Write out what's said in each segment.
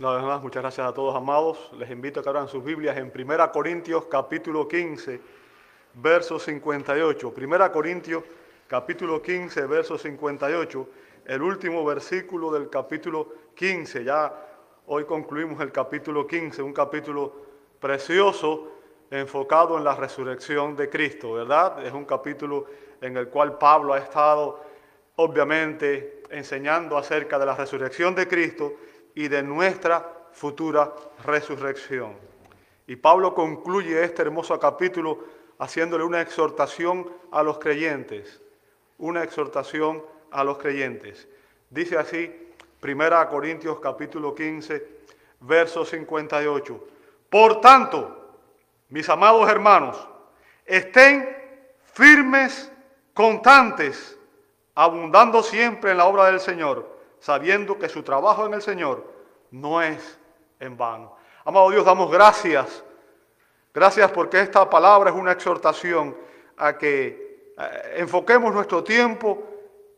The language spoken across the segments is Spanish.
Una vez más, muchas gracias a todos, amados. Les invito a que abran sus Biblias en 1 Corintios capítulo 15, verso 58. 1 Corintios capítulo 15, verso 58. El último versículo del capítulo 15. Ya hoy concluimos el capítulo 15, un capítulo precioso enfocado en la resurrección de Cristo, ¿verdad? Es un capítulo en el cual Pablo ha estado obviamente enseñando acerca de la resurrección de Cristo y de nuestra futura resurrección. Y Pablo concluye este hermoso capítulo haciéndole una exhortación a los creyentes, una exhortación a los creyentes. Dice así, 1 Corintios capítulo 15, verso 58. Por tanto, mis amados hermanos, estén firmes, constantes, abundando siempre en la obra del Señor sabiendo que su trabajo en el Señor no es en vano. Amado Dios, damos gracias. Gracias porque esta palabra es una exhortación a que eh, enfoquemos nuestro tiempo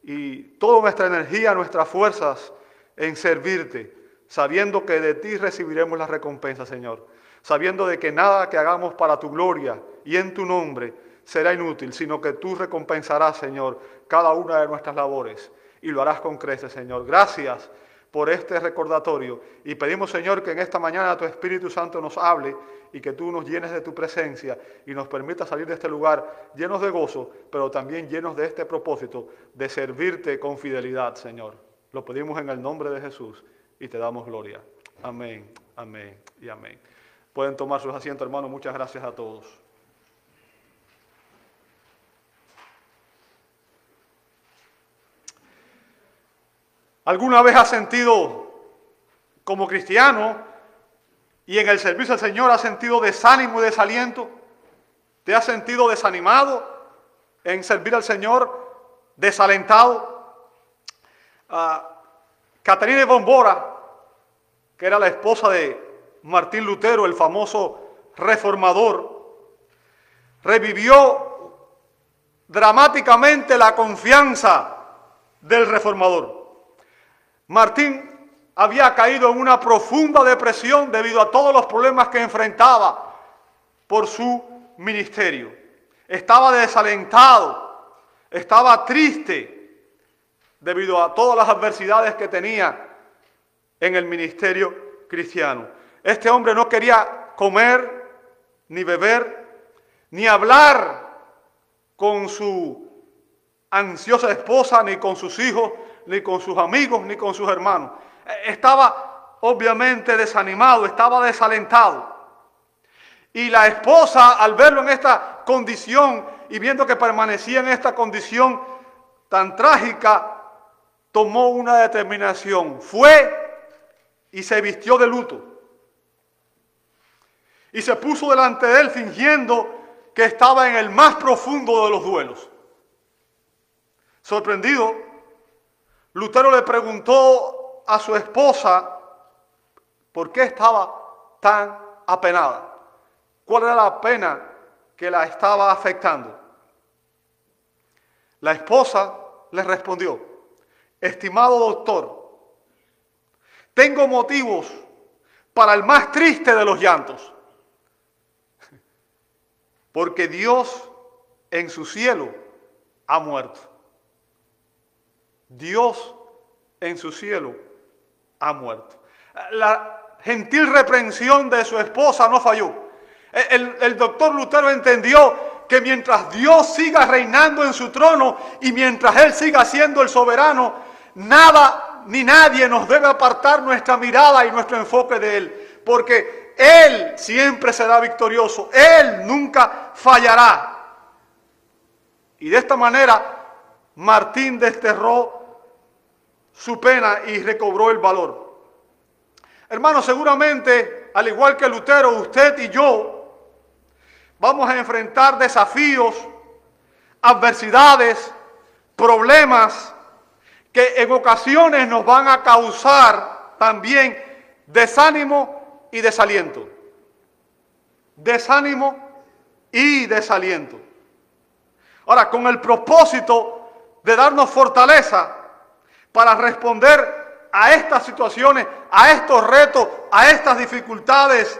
y toda nuestra energía, nuestras fuerzas en servirte, sabiendo que de ti recibiremos la recompensa, Señor. Sabiendo de que nada que hagamos para tu gloria y en tu nombre será inútil, sino que tú recompensarás, Señor, cada una de nuestras labores y lo harás con creces, Señor. Gracias por este recordatorio y pedimos, Señor, que en esta mañana tu Espíritu Santo nos hable y que tú nos llenes de tu presencia y nos permita salir de este lugar llenos de gozo, pero también llenos de este propósito de servirte con fidelidad, Señor. Lo pedimos en el nombre de Jesús y te damos gloria. Amén, amén y amén. Pueden tomar sus asientos, hermanos. Muchas gracias a todos. ¿Alguna vez has sentido como cristiano y en el servicio al Señor has sentido desánimo y desaliento? ¿Te has sentido desanimado en servir al Señor? ¿Desalentado? Uh, Catarina Bombora, que era la esposa de Martín Lutero, el famoso reformador, revivió dramáticamente la confianza del reformador. Martín había caído en una profunda depresión debido a todos los problemas que enfrentaba por su ministerio. Estaba desalentado, estaba triste debido a todas las adversidades que tenía en el ministerio cristiano. Este hombre no quería comer, ni beber, ni hablar con su ansiosa esposa, ni con sus hijos, ni con sus amigos, ni con sus hermanos. E, estaba obviamente desanimado, estaba desalentado. Y la esposa, al verlo en esta condición y viendo que permanecía en esta condición tan trágica, tomó una determinación. Fue y se vistió de luto. Y se puso delante de él fingiendo que estaba en el más profundo de los duelos. Sorprendido, Lutero le preguntó a su esposa por qué estaba tan apenada, cuál era la pena que la estaba afectando. La esposa le respondió, estimado doctor, tengo motivos para el más triste de los llantos, porque Dios en su cielo ha muerto. Dios en su cielo ha muerto. La gentil reprensión de su esposa no falló. El, doctor Lutero entendió que mientras Dios siga reinando en su trono y mientras Él siga siendo el soberano, nada ni nadie nos debe apartar nuestra mirada y nuestro enfoque de Él. Porque Él siempre será victorioso. Él nunca fallará. Y de esta manera, Martín desterró su pena y recobró el valor. Hermano, seguramente, al igual que Lutero, usted y yo vamos a enfrentar desafíos, adversidades, problemas que en ocasiones nos van a causar también desánimo y desaliento. Desánimo y desaliento. Ahora, con el propósito de darnos fortaleza para responder a estas situaciones, a estos retos, a estas dificultades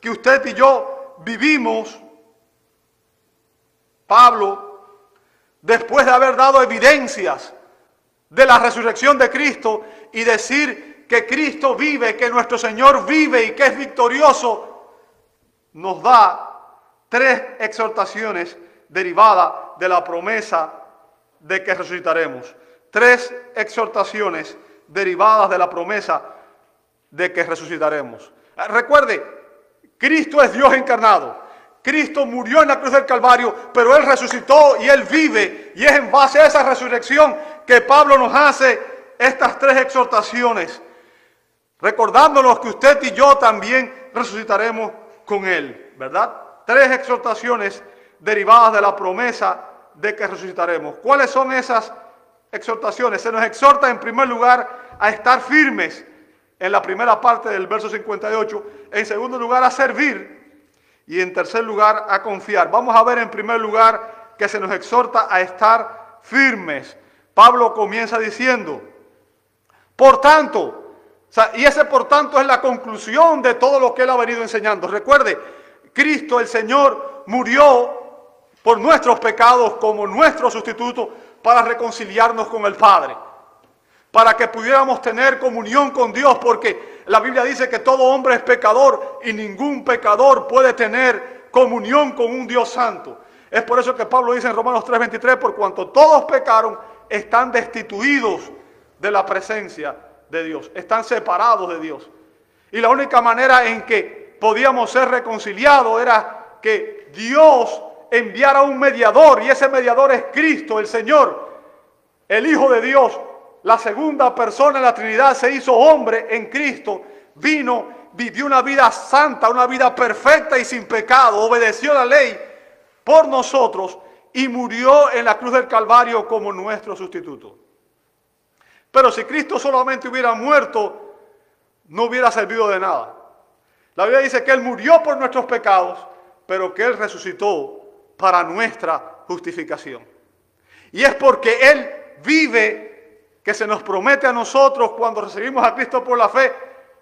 que usted y yo vivimos, Pablo, después de haber dado evidencias de la resurrección de Cristo y decir que Cristo vive, que nuestro Señor vive y que es victorioso, nos da tres exhortaciones derivadas de la promesa de que resucitaremos. Tres exhortaciones derivadas de la promesa de que resucitaremos. Recuerde, Cristo es Dios encarnado. Cristo murió en la cruz del Calvario, pero Él resucitó y Él vive. Y es en base a esa resurrección que Pablo nos hace estas tres exhortaciones, recordándonos que usted y yo también resucitaremos con Él, ¿verdad? Tres exhortaciones derivadas de la promesa de que resucitaremos. ¿Cuáles son esas exhortaciones? Se nos exhorta en primer lugar a estar firmes en la primera parte del verso 58, en segundo lugar a servir y en tercer lugar a confiar. Vamos a ver en primer lugar que se nos exhorta a estar firmes. Pablo comienza diciendo, por tanto, y ese por tanto es la conclusión de todo lo que él ha venido enseñando. Recuerde, Cristo el Señor murió por nuestros pecados como nuestro sustituto para reconciliarnos con el Padre, para que pudiéramos tener comunión con Dios, porque la Biblia dice que todo hombre es pecador y ningún pecador puede tener comunión con un Dios santo. Es por eso que Pablo dice en Romanos 3:23, por cuanto todos pecaron, están destituidos de la presencia de Dios, están separados de Dios. Y la única manera en que podíamos ser reconciliados era que Dios enviara un mediador y ese mediador es Cristo, el Señor, el Hijo de Dios, la segunda persona de la Trinidad se hizo hombre en Cristo, vino, vivió una vida santa, una vida perfecta y sin pecado, obedeció la ley por nosotros y murió en la cruz del Calvario como nuestro sustituto. Pero si Cristo solamente hubiera muerto, no hubiera servido de nada. La Biblia dice que Él murió por nuestros pecados, pero que Él resucitó para nuestra justificación. Y es porque Él vive que se nos promete a nosotros cuando recibimos a Cristo por la fe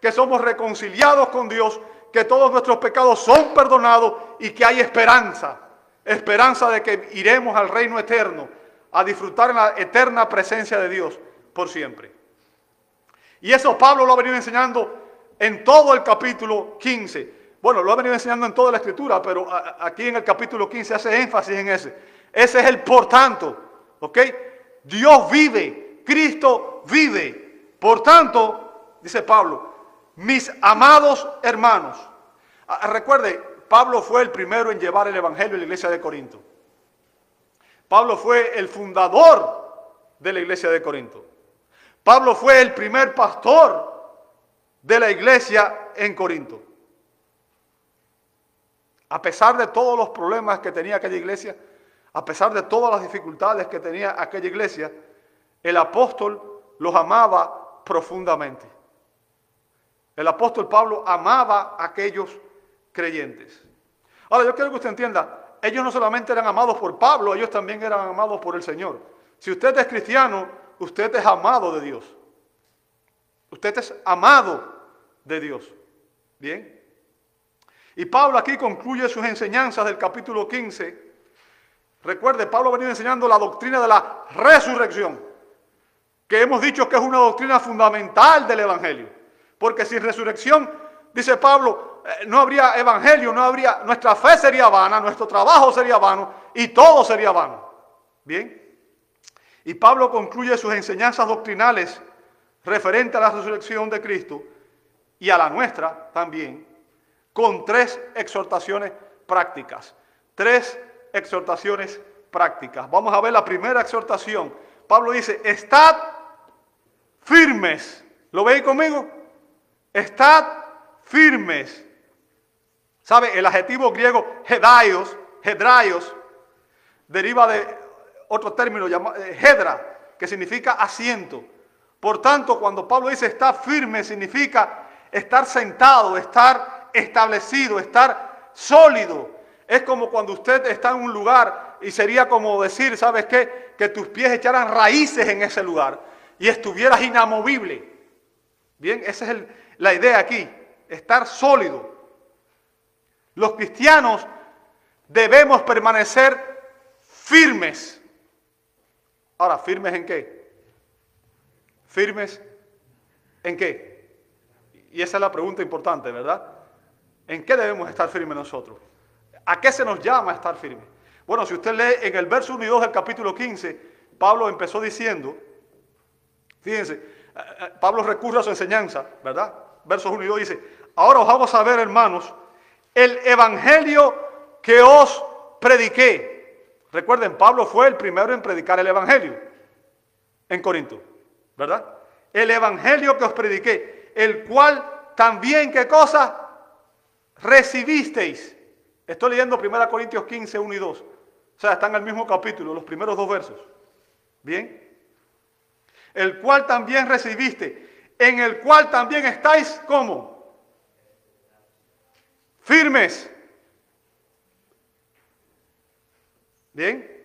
que somos reconciliados con Dios, que todos nuestros pecados son perdonados y que hay esperanza, esperanza de que iremos al reino eterno a disfrutar en la eterna presencia de Dios por siempre. Y eso Pablo lo ha venido enseñando en todo el capítulo 15. Bueno, lo ha venido enseñando en toda la escritura, pero aquí en el capítulo 15 hace énfasis en ese. Ese es el por tanto, ¿ok? Dios vive, Cristo vive. Por tanto, dice Pablo, mis amados hermanos. Recuerde, Pablo fue el primero en llevar el Evangelio a la iglesia de Corinto. Pablo fue el fundador de la iglesia de Corinto. Pablo fue el primer pastor de la iglesia en Corinto. A pesar de todos los problemas que tenía aquella iglesia, a pesar de todas las dificultades que tenía aquella iglesia, el apóstol los amaba profundamente. El apóstol Pablo amaba a aquellos creyentes. Ahora, yo quiero que usted entienda, ellos no solamente eran amados por Pablo, ellos también eran amados por el Señor. Si usted es cristiano, usted es amado de Dios. Usted es amado de Dios. Bien. Y Pablo aquí concluye sus enseñanzas del capítulo 15. Recuerde, Pablo ha venido enseñando la doctrina de la resurrección, que hemos dicho que es una doctrina fundamental del Evangelio. Porque sin resurrección, dice Pablo, eh, no habría Evangelio, no habría, nuestra fe sería vana, nuestro trabajo sería vano y todo sería vano. Bien. Y Pablo concluye sus enseñanzas doctrinales referentes a la resurrección de Cristo y a la nuestra también con tres exhortaciones prácticas. Tres exhortaciones prácticas. Vamos a ver la primera exhortación. Pablo dice, estad firmes. ¿Lo veis conmigo? Estad firmes. ¿Sabe? El adjetivo griego hedaios, hedraios, deriva de otro término llamado eh, hedra, que significa asiento. Por tanto, cuando Pablo dice está firme, significa estar sentado, estar establecido, estar sólido. Es como cuando usted está en un lugar y sería como decir, ¿sabes qué? Que tus pies echaran raíces en ese lugar y estuvieras inamovible. Bien, esa es la idea aquí, estar sólido. Los cristianos debemos permanecer firmes. Ahora, ¿firmes en qué? ¿Firmes en qué? Y esa es la pregunta importante, ¿verdad? ¿En qué debemos estar firmes nosotros? ¿A qué se nos llama estar firmes? Bueno, si usted lee en el verso 1 y 2 del capítulo 15, Pablo empezó diciendo, fíjense, eh, eh, Pablo recurre a su enseñanza, ¿verdad? Versos 1 y 2 dice, ahora os vamos a ver, hermanos, el evangelio que os prediqué. Recuerden, Pablo fue el primero en predicar el evangelio en Corinto, ¿verdad? El evangelio que os prediqué, el cual también, ¿qué cosa? Recibisteis. Estoy leyendo 1 Corintios 15, 1 y 2. O sea, están en el mismo capítulo, los primeros dos versos. Bien. El cual también recibiste, en el cual también estáis como firmes. Bien.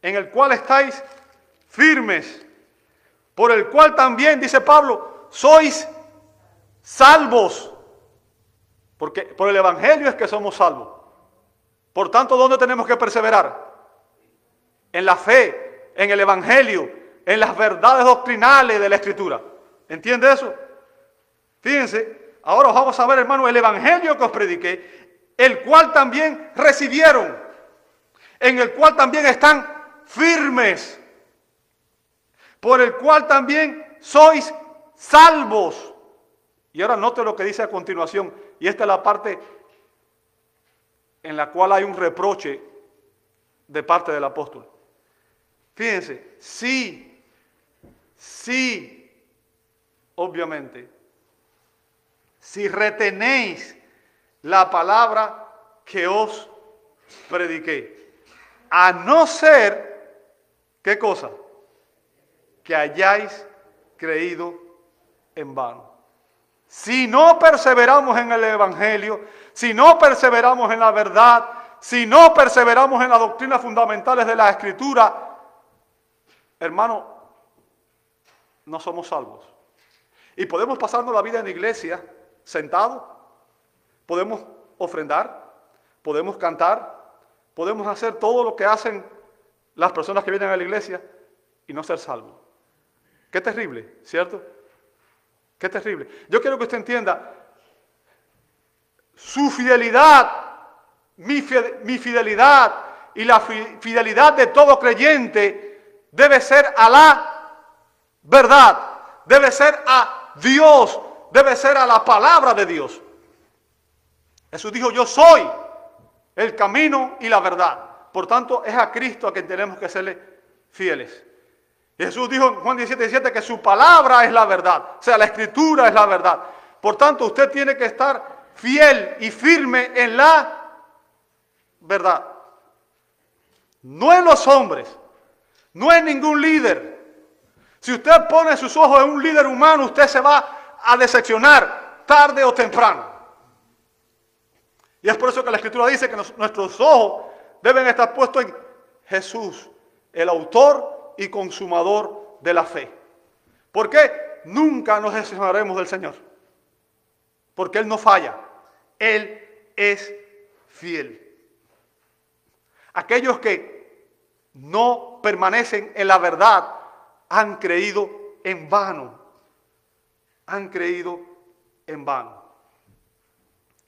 En el cual estáis firmes. Por el cual también, dice Pablo, sois salvos. Porque por el Evangelio es que somos salvos. Por tanto, ¿dónde tenemos que perseverar? En la fe, en el Evangelio, en las verdades doctrinales de la Escritura. ¿Entiende eso? Fíjense, ahora os vamos a ver, hermano, el Evangelio que os prediqué, el cual también recibieron, en el cual también están firmes, por el cual también sois salvos. Y ahora note lo que dice a continuación, y esta es la parte en la cual hay un reproche de parte del apóstol. Fíjense, sí, sí, obviamente, si retenéis la palabra que os prediqué, a no ser, ¿qué cosa? Que hayáis creído en vano. Si no perseveramos en el Evangelio, si no perseveramos en la verdad, si no perseveramos en las doctrinas fundamentales de la Escritura, hermano, no somos salvos. Y podemos pasarnos la vida en la iglesia sentados, podemos ofrendar, podemos cantar, podemos hacer todo lo que hacen las personas que vienen a la iglesia y no ser salvos. Qué terrible, ¿cierto? Qué terrible. Yo quiero que usted entienda, su fidelidad, mi, fidelidad y la fidelidad de todo creyente debe ser a la verdad, debe ser a Dios, debe ser a la palabra de Dios. Jesús dijo, yo soy el camino y la verdad. Por tanto, es a Cristo a quien tenemos que serle fieles. Jesús dijo en Juan 17, 17 que su palabra es la verdad, o sea, la escritura es la verdad. Por tanto, usted tiene que estar fiel y firme en la verdad. No en los hombres, no en ningún líder. Si usted pone sus ojos en un líder humano, usted se va a decepcionar tarde o temprano. Y es por eso que la Escritura dice que nuestros ojos deben estar puestos en Jesús, el autor y consumador de la fe. ¿Por qué? Nunca nos decepcionaremos del Señor. Porque Él no falla. Él es fiel. Aquellos que no permanecen en la verdad han creído en vano. Han creído en vano.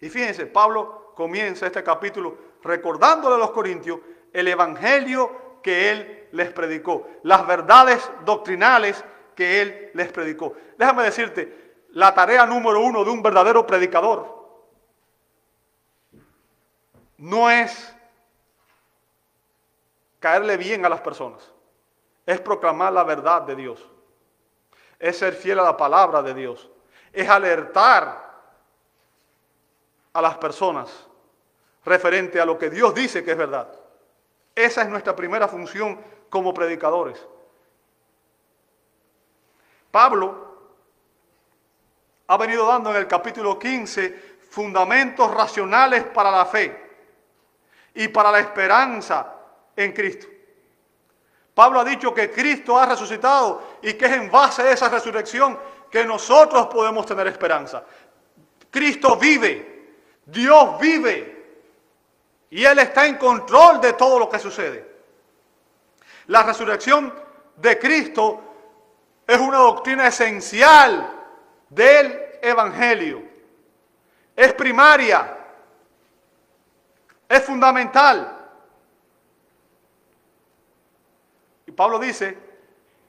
Y fíjense, Pablo comienza este capítulo recordándole a los corintios el evangelio que él les predicó, las verdades doctrinales que él les predicó. Déjame decirte, la tarea número uno de un verdadero predicador no es caerle bien a las personas, es proclamar la verdad de Dios, es ser fiel a la palabra de Dios, es alertar a las personas referente a lo que Dios dice que es verdad. Esa es nuestra primera función como predicadores. Pablo ha venido dando en el capítulo 15 fundamentos racionales para la fe y para la esperanza en Cristo. Pablo ha dicho que Cristo ha resucitado y que es en base a esa resurrección que nosotros podemos tener esperanza. Cristo vive, Dios vive y Él está en control de todo lo que sucede. La resurrección de Cristo es una doctrina esencial del Evangelio. Es primaria, es fundamental. Y Pablo dice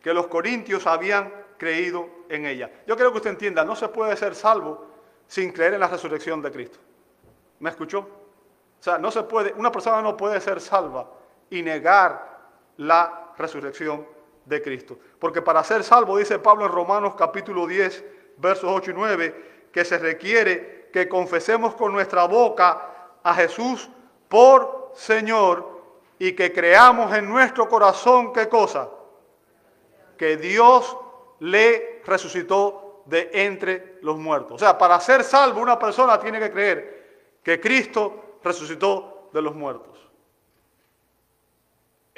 que los corintios habían creído en ella. Yo quiero que usted entienda, no se puede ser salvo sin creer en la resurrección de Cristo. ¿Me escuchó? O sea, no se puede, una persona no puede ser salva y negar la resurrección de Cristo. Porque para ser salvo, dice Pablo en Romanos capítulo 10, versos 8 y 9, que se requiere que confesemos con nuestra boca a Jesús por Señor y que creamos en nuestro corazón qué cosa? Que Dios le resucitó de entre los muertos. O sea, para ser salvo una persona tiene que creer que Cristo resucitó de los muertos.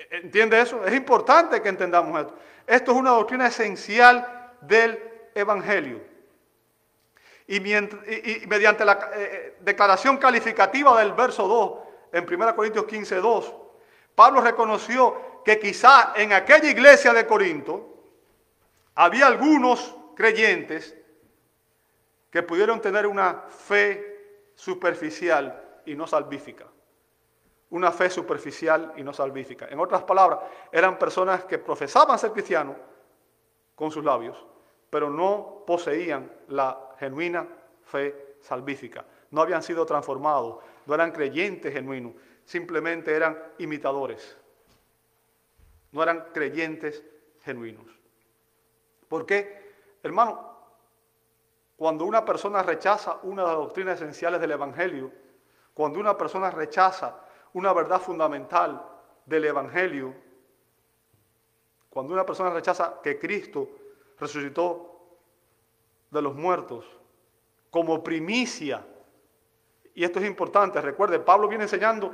¿Entiende eso? Es importante que entendamos esto. Esto es una doctrina esencial del Evangelio. Y, mediante la eh, eh, declaración calificativa del verso 2, en 1 Corintios 15, 2, Pablo reconoció que quizá en aquella iglesia de Corinto había algunos creyentes que pudieron tener una fe superficial y no salvífica una fe superficial y no salvífica. En otras palabras, eran personas que profesaban ser cristianos con sus labios, pero no poseían la genuina fe salvífica. No habían sido transformados, no eran creyentes genuinos, simplemente eran imitadores. No eran creyentes genuinos. ¿Por qué? Hermano, cuando una persona rechaza una de las doctrinas esenciales del Evangelio, cuando una persona rechaza una verdad fundamental del Evangelio, cuando una persona rechaza que Cristo resucitó de los muertos como primicia, y esto es importante, recuerde, Pablo viene enseñando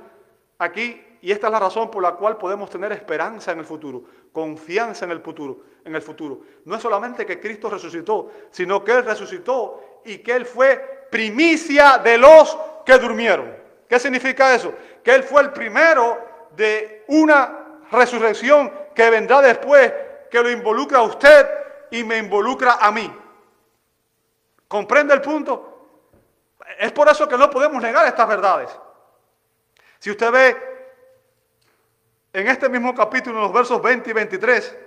aquí, y esta es la razón por la cual podemos tener esperanza en el futuro, confianza en el futuro, en el futuro. No es solamente que Cristo resucitó, sino que Él resucitó y que Él fue primicia de los que durmieron. ¿Qué significa eso? Que Él fue el primero de una resurrección que vendrá después, que lo involucra a usted y me involucra a mí. ¿Comprende el punto? Es por eso que no podemos negar estas verdades. Si usted ve en este mismo capítulo, en los versos 20 y 23,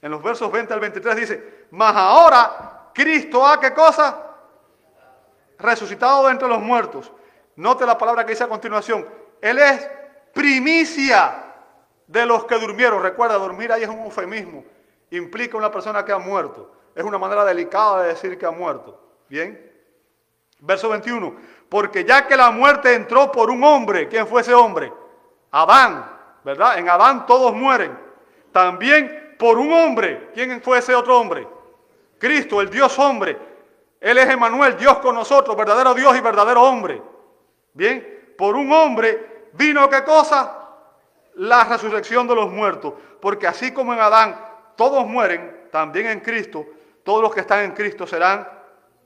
en los versos 20 al 23 dice, mas ahora Cristo ha qué cosa? Resucitado de entre los muertos Note la palabra que dice a continuación. Él es primicia de los que durmieron. Recuerda, dormir ahí es un eufemismo. Implica una persona que ha muerto. Es una manera delicada de decir que ha muerto. Bien. Verso 21. Porque ya que la muerte entró por un hombre, ¿quién fue ese hombre? Adán, ¿verdad? En Adán todos mueren. También por un hombre, ¿quién fue ese otro hombre? Cristo, el Dios hombre. Él es Emanuel, Dios con nosotros, verdadero Dios y verdadero hombre. Bien, por un hombre vino qué cosa? La resurrección de los muertos. Porque así como en Adán todos mueren, también en Cristo, todos los que están en Cristo serán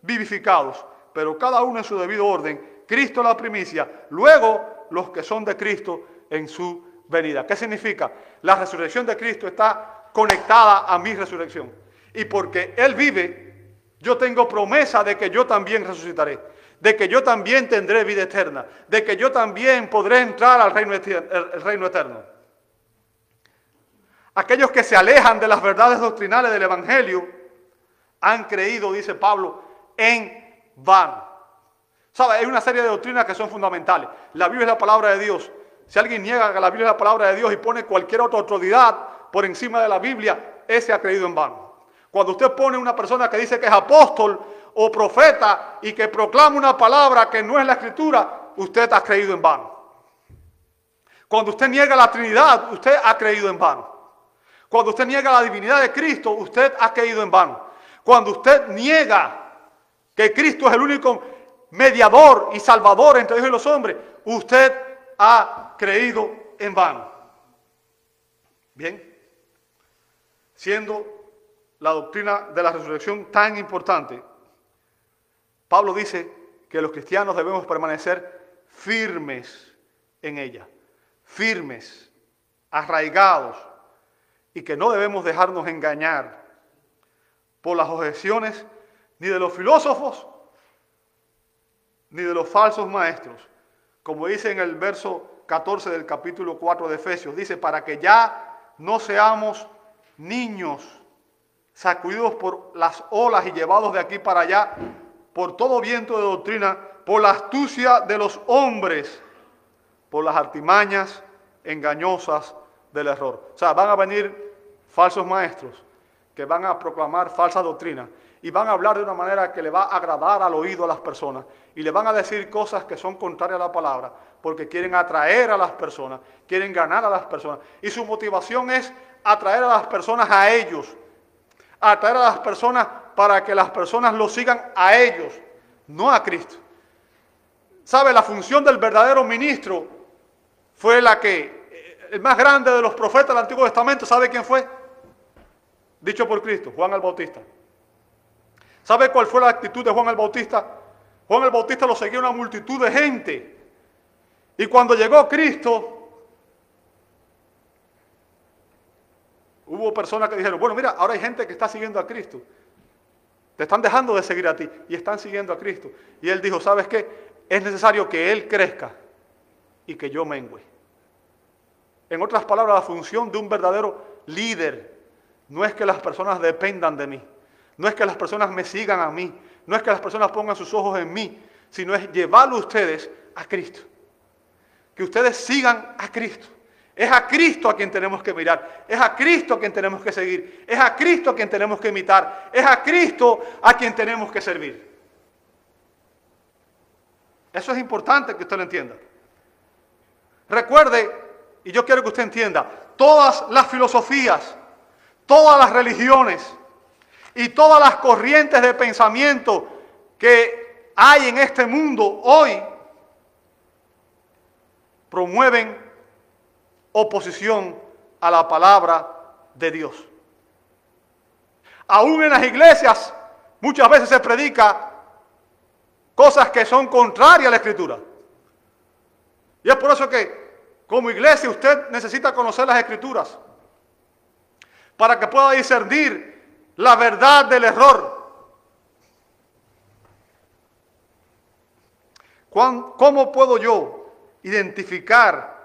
vivificados. Pero cada uno en su debido orden. Cristo la primicia, luego los que son de Cristo en su venida. ¿Qué significa? La resurrección de Cristo está conectada a mi resurrección. Y porque Él vive, yo tengo promesa de que yo también resucitaré de que yo también tendré vida eterna, de que yo también podré entrar al reino, eterno. Aquellos que se alejan de las verdades doctrinales del Evangelio han creído, dice Pablo, en vano. ¿Sabe? Hay una serie de doctrinas que son fundamentales. La Biblia es la palabra de Dios. Si alguien niega que la Biblia es la palabra de Dios y pone cualquier otra autoridad por encima de la Biblia, ese ha creído en vano. Cuando usted pone una persona que dice que es apóstol o profeta y que proclama una palabra que no es la escritura, usted ha creído en vano. Cuando usted niega la Trinidad, usted ha creído en vano. Cuando usted niega la divinidad de Cristo, usted ha creído en vano. Cuando usted niega que Cristo es el único mediador y salvador entre Dios y los hombres, usted ha creído en vano. Bien, siendo la doctrina de la resurrección tan importante, Pablo dice que los cristianos debemos permanecer firmes en ella, firmes, arraigados, y que no debemos dejarnos engañar por las objeciones ni de los filósofos ni de los falsos maestros. Como dice en el verso 14 del capítulo 4 de Efesios, dice, para que ya no seamos niños sacudidos por las olas y llevados de aquí para allá por todo viento de doctrina, por la astucia de los hombres, por las artimañas engañosas del error. O sea, van a venir falsos maestros que van a proclamar falsa doctrina y van a hablar de una manera que le va a agradar al oído a las personas y le van a decir cosas que son contrarias a la palabra porque quieren atraer a las personas, quieren ganar a las personas y su motivación es atraer a las personas a ellos, atraer a las personas para que las personas lo sigan a ellos, no a Cristo. ¿Sabe? La función del verdadero ministro fue la que eh, el más grande de los profetas del Antiguo Testamento, ¿sabe quién fue? Dicho por Cristo, Juan el Bautista. ¿Sabe cuál fue la actitud de Juan el Bautista? Juan el Bautista lo seguía una multitud de gente. Y cuando llegó Cristo, hubo personas que dijeron, bueno, mira, ahora hay gente que está siguiendo a Cristo. Te están dejando de seguir a ti y están siguiendo a Cristo. Y él dijo, ¿sabes qué? Es necesario que Él crezca y que yo mengüe. En otras palabras, la función de un verdadero líder no es que las personas dependan de mí. No es que las personas me sigan a mí, no es que las personas pongan sus ojos en mí, sino es llevarlo ustedes a Cristo. Que ustedes sigan a Cristo. Es a Cristo a quien tenemos que mirar, es a Cristo a quien tenemos que seguir, es a Cristo a quien tenemos que imitar, es a Cristo a quien tenemos que servir. Eso es importante que usted lo entienda. Recuerde, y yo quiero que usted entienda, todas las filosofías, todas las religiones, y todas las corrientes de pensamiento que hay en este mundo hoy promueven oposición a la palabra de Dios. Aún en las iglesias muchas veces se predica cosas que son contrarias a la escritura. Y es por eso que como iglesia usted necesita conocer las escrituras para que pueda discernir la verdad del error. ¿Cómo puedo yo identificar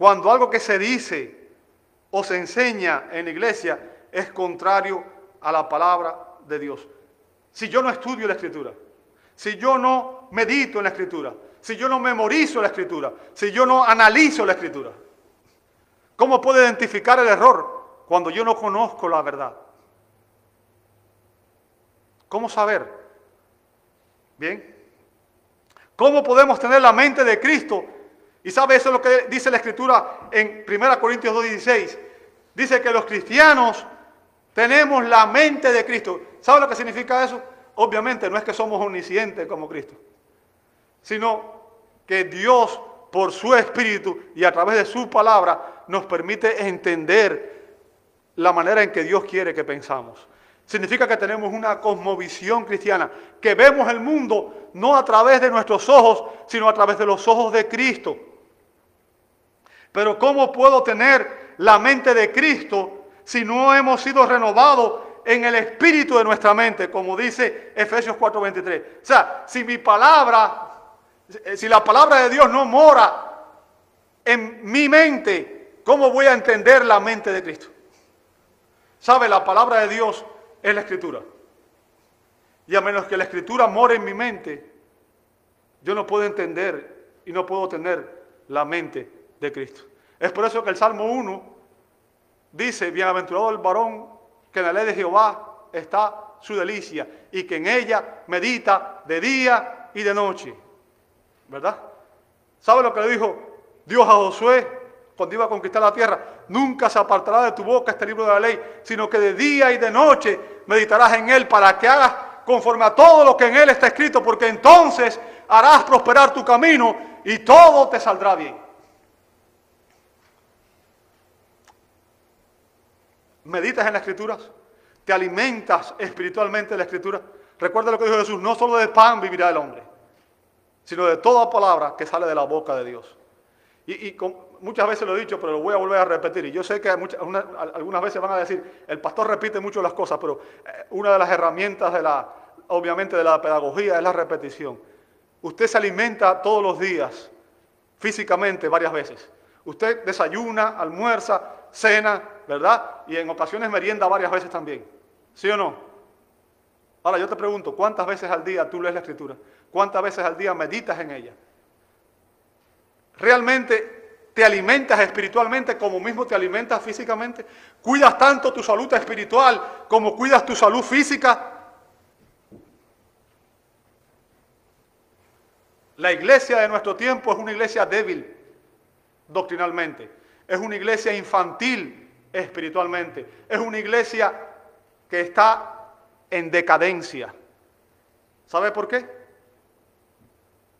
cuando algo que se dice o se enseña en la iglesia es contrario a la palabra de Dios? Si yo no estudio la escritura, si yo no medito en la escritura, si yo no memorizo la escritura, si yo no analizo la escritura, ¿cómo puedo identificar el error cuando yo no conozco la verdad? ¿Cómo saber? Bien. ¿Cómo podemos tener la mente de Cristo? Y sabe eso es lo que dice la Escritura en 1 Corintios 2.16. Dice que los cristianos tenemos la mente de Cristo. ¿Sabe lo que significa eso? Obviamente no es que somos omniscientes como Cristo, sino que Dios por su Espíritu y a través de su palabra nos permite entender la manera en que Dios quiere que pensamos. Significa que tenemos una cosmovisión cristiana, que vemos el mundo no a través de nuestros ojos, sino a través de los ojos de Cristo. Pero ¿cómo puedo tener la mente de Cristo si no hemos sido renovados en el espíritu de nuestra mente, como dice Efesios 4:23? O sea, si mi palabra, si la palabra de Dios no mora en mi mente, ¿cómo voy a entender la mente de Cristo? ¿Sabe? La palabra de Dios es la escritura. Y a menos que la escritura more en mi mente, yo no puedo entender y no puedo tener la mente de Cristo. Es por eso que el Salmo 1 dice, bienaventurado el varón que en la ley de Jehová está su delicia y que en ella medita de día y de noche. ¿Verdad? ¿Sabe lo que le dijo Dios a Josué cuando iba a conquistar la tierra? Nunca se apartará de tu boca este libro de la ley, sino que de día y de noche meditarás en él para que hagas conforme a todo lo que en él está escrito, porque entonces harás prosperar tu camino y todo te saldrá bien. ¿Meditas en las escrituras? te alimentas espiritualmente de la Escritura. Recuerda lo que dijo Jesús, no solo de pan vivirá el hombre, sino de toda palabra que sale de la boca de Dios. Y, muchas veces lo he dicho, pero lo voy a volver a repetir. Y yo sé que algunas veces van a decir, el pastor repite mucho las cosas, pero eh, una de las herramientas de la, obviamente, de la pedagogía es la repetición. Usted se alimenta todos los días, físicamente, varias veces. Usted desayuna, almuerza, cena, ¿verdad? Y en ocasiones merienda varias veces también. ¿Sí o no? Ahora yo te pregunto, ¿cuántas veces al día tú lees la escritura? ¿Cuántas veces al día meditas en ella? ¿Realmente te alimentas espiritualmente como mismo te alimentas físicamente? ¿Cuidas tanto tu salud espiritual como cuidas tu salud física? La iglesia de nuestro tiempo es una iglesia débil doctrinalmente, es una iglesia infantil espiritualmente, es una iglesia que está en decadencia. ¿Sabe por qué?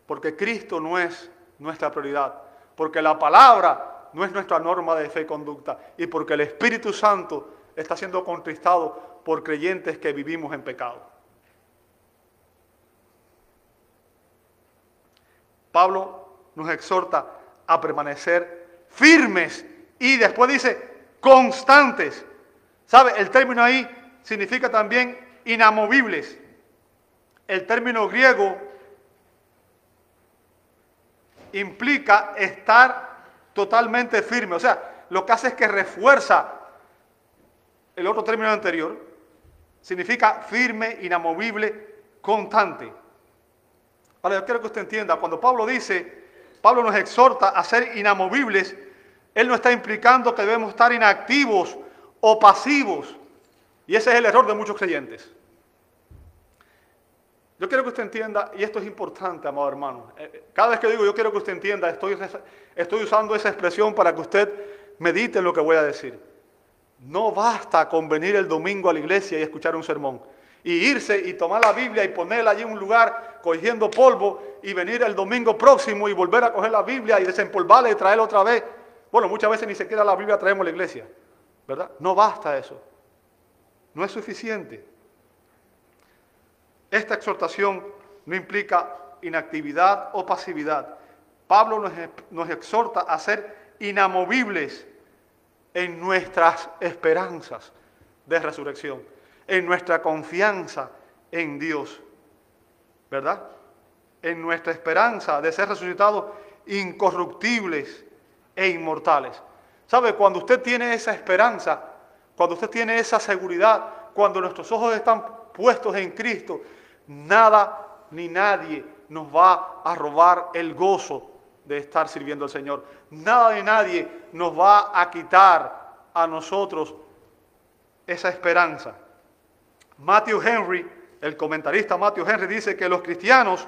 Porque Cristo no es nuestra prioridad, porque la palabra no es nuestra norma de fe y conducta, y porque el Espíritu Santo está siendo contristado por creyentes que vivimos en pecado. Pablo nos exhorta a permanecer firmes y después dice constantes. ¿Sabe? El término ahí significa también inamovibles. El término griego implica estar totalmente firme. O sea, lo que hace es que refuerza el otro término anterior. Significa firme, inamovible, constante. Ahora, yo quiero que usted entienda, cuando Pablo dice, Pablo nos exhorta a ser inamovibles, él no está implicando que debemos estar inactivos o pasivos. Y ese es el error de muchos creyentes. Yo quiero que usted entienda, y esto es importante, amado hermano. Eh, eh, cada vez que digo yo quiero que usted entienda, estoy, estoy usando esa expresión para que usted medite en lo que voy a decir. No basta con venir el domingo a la iglesia y escuchar un sermón. Y irse y tomar la Biblia y ponerla allí en un lugar cogiendo polvo y venir el domingo próximo y volver a coger la Biblia y desempolvarla y traerla otra vez. Bueno, muchas veces ni siquiera la Biblia traemos a la iglesia, ¿verdad? No basta eso. No es suficiente. Esta exhortación no implica inactividad o pasividad. Pablo nos, exhorta a ser inamovibles en nuestras esperanzas de resurrección, en nuestra confianza en Dios, ¿verdad? En nuestra esperanza de ser resucitados incorruptibles e inmortales. ¿Sabe? Cuando usted tiene esa esperanza, cuando usted tiene esa seguridad, cuando nuestros ojos están puestos en Cristo, nada ni nadie nos va a robar el gozo de estar sirviendo al Señor. Nada ni nadie nos va a quitar a nosotros esa esperanza. Matthew Henry, el comentarista Matthew Henry, dice que los cristianos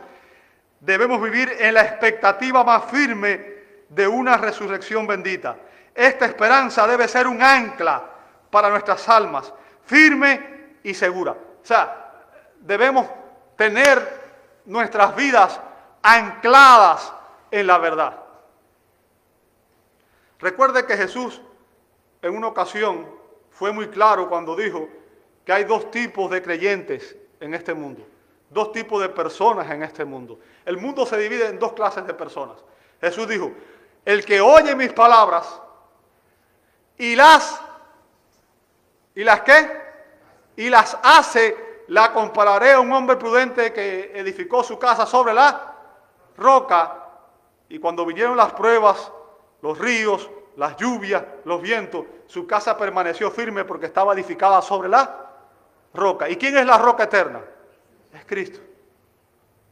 debemos vivir en la expectativa más firme de una resurrección bendita. Esta esperanza debe ser un ancla para nuestras almas, firme y segura. O sea, debemos tener nuestras vidas ancladas en la verdad. Recuerde que Jesús en una ocasión fue muy claro cuando dijo que hay dos tipos de creyentes en este mundo, dos tipos de personas en este mundo. El mundo se divide en dos clases de personas. Jesús dijo, el que oye mis palabras y las, ¿y las qué? Y las hace la compararé a un hombre prudente que edificó su casa sobre la roca. Y cuando vinieron las pruebas, los ríos, las lluvias, los vientos, su casa permaneció firme porque estaba edificada sobre la roca. ¿Y quién es la roca eterna? Es Cristo.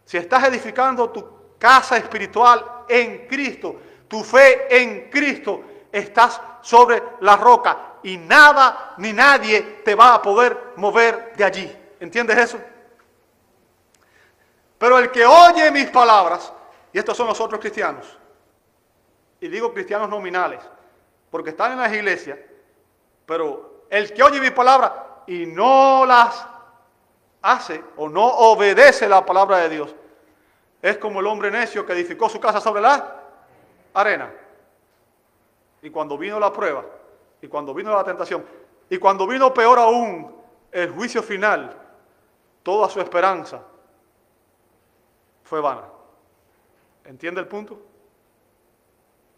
Si estás edificando tu casa espiritual en Cristo, tu fe en Cristo, estás sobre la roca y nada ni nadie te va a poder mover de allí. ¿Entiendes eso? Pero el que oye mis palabras, y estos son los otros cristianos, y digo cristianos nominales, porque están en las iglesias, pero el que oye mis palabras y no las hace o no obedece la palabra de Dios, es como el hombre necio que edificó su casa sobre la arena. Y cuando vino la prueba, y cuando vino la tentación, y cuando vino peor aún el juicio final, toda su esperanza fue vana. ¿Entiende el punto?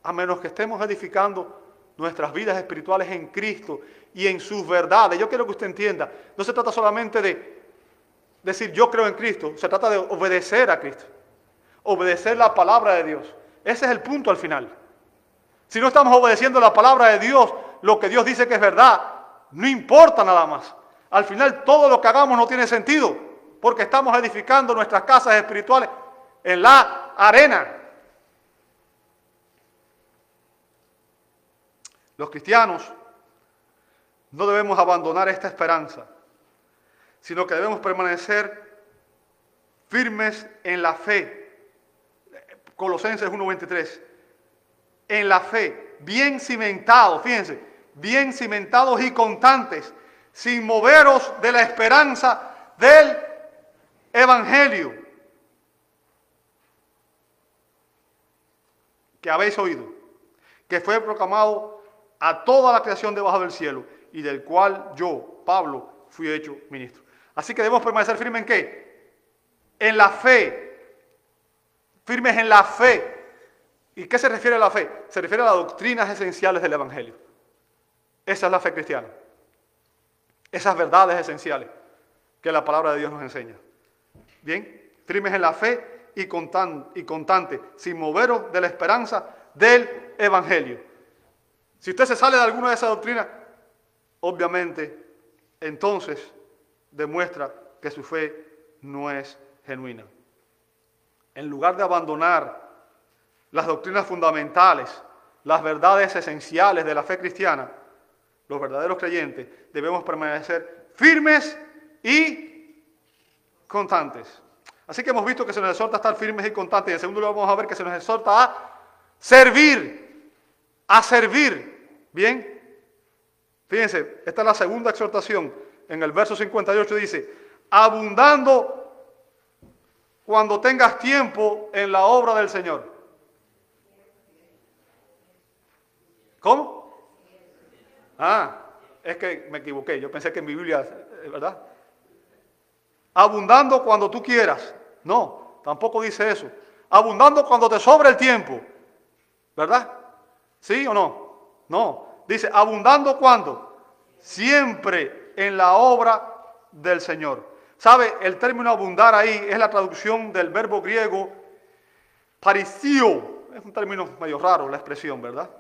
A menos que estemos edificando nuestras vidas espirituales en Cristo y en sus verdades. Yo quiero que usted entienda, no se trata solamente de decir yo creo en Cristo, se trata de obedecer a Cristo, obedecer la palabra de Dios. Ese es el punto al final. Si no estamos obedeciendo la palabra de Dios, lo que Dios dice que es verdad, no importa nada más. Al final todo lo que hagamos no tiene sentido, porque estamos edificando nuestras casas espirituales en la arena. Los cristianos no debemos abandonar esta esperanza, sino que debemos permanecer firmes en la fe. Colosenses 1.23. En la fe, bien cimentados, fíjense, bien cimentados y constantes, sin moveros de la esperanza del Evangelio que habéis oído, que fue proclamado a toda la creación debajo del cielo y del cual yo, Pablo, fui hecho ministro. Así que debemos permanecer firmes en qué? En la fe. Firmes en la fe. ¿Y qué se refiere a la fe? Se refiere a las doctrinas esenciales del Evangelio. Esa es la fe cristiana. Esas verdades esenciales que la palabra de Dios nos enseña. Bien, firmes en la fe y, y constante, sin moveros de la esperanza del Evangelio. Si usted se sale de alguna de esas doctrinas, obviamente, entonces demuestra que su fe no es genuina. En lugar de abandonar las doctrinas fundamentales, las verdades esenciales de la fe cristiana, los verdaderos creyentes debemos permanecer firmes y constantes. Así que hemos visto que se nos exhorta a estar firmes y constantes. Y en segundo lugar vamos a ver que se nos exhorta a servir, a servir. Bien, fíjense, esta es la segunda exhortación. En el verso 58 dice, abundando cuando tengas tiempo en la obra del Señor. ¿Cómo? Ah, es que me equivoqué. Yo pensé que en mi Biblia, eh, ¿verdad? Abundando cuando tú quieras. No, tampoco dice eso. Abundando cuando te sobra el tiempo. ¿Verdad? ¿Sí o no? No. Dice, abundando cuando? Siempre en la obra del Señor. ¿Sabe? El término abundar ahí es la traducción del verbo griego parisio. Es un término medio raro la expresión, ¿verdad?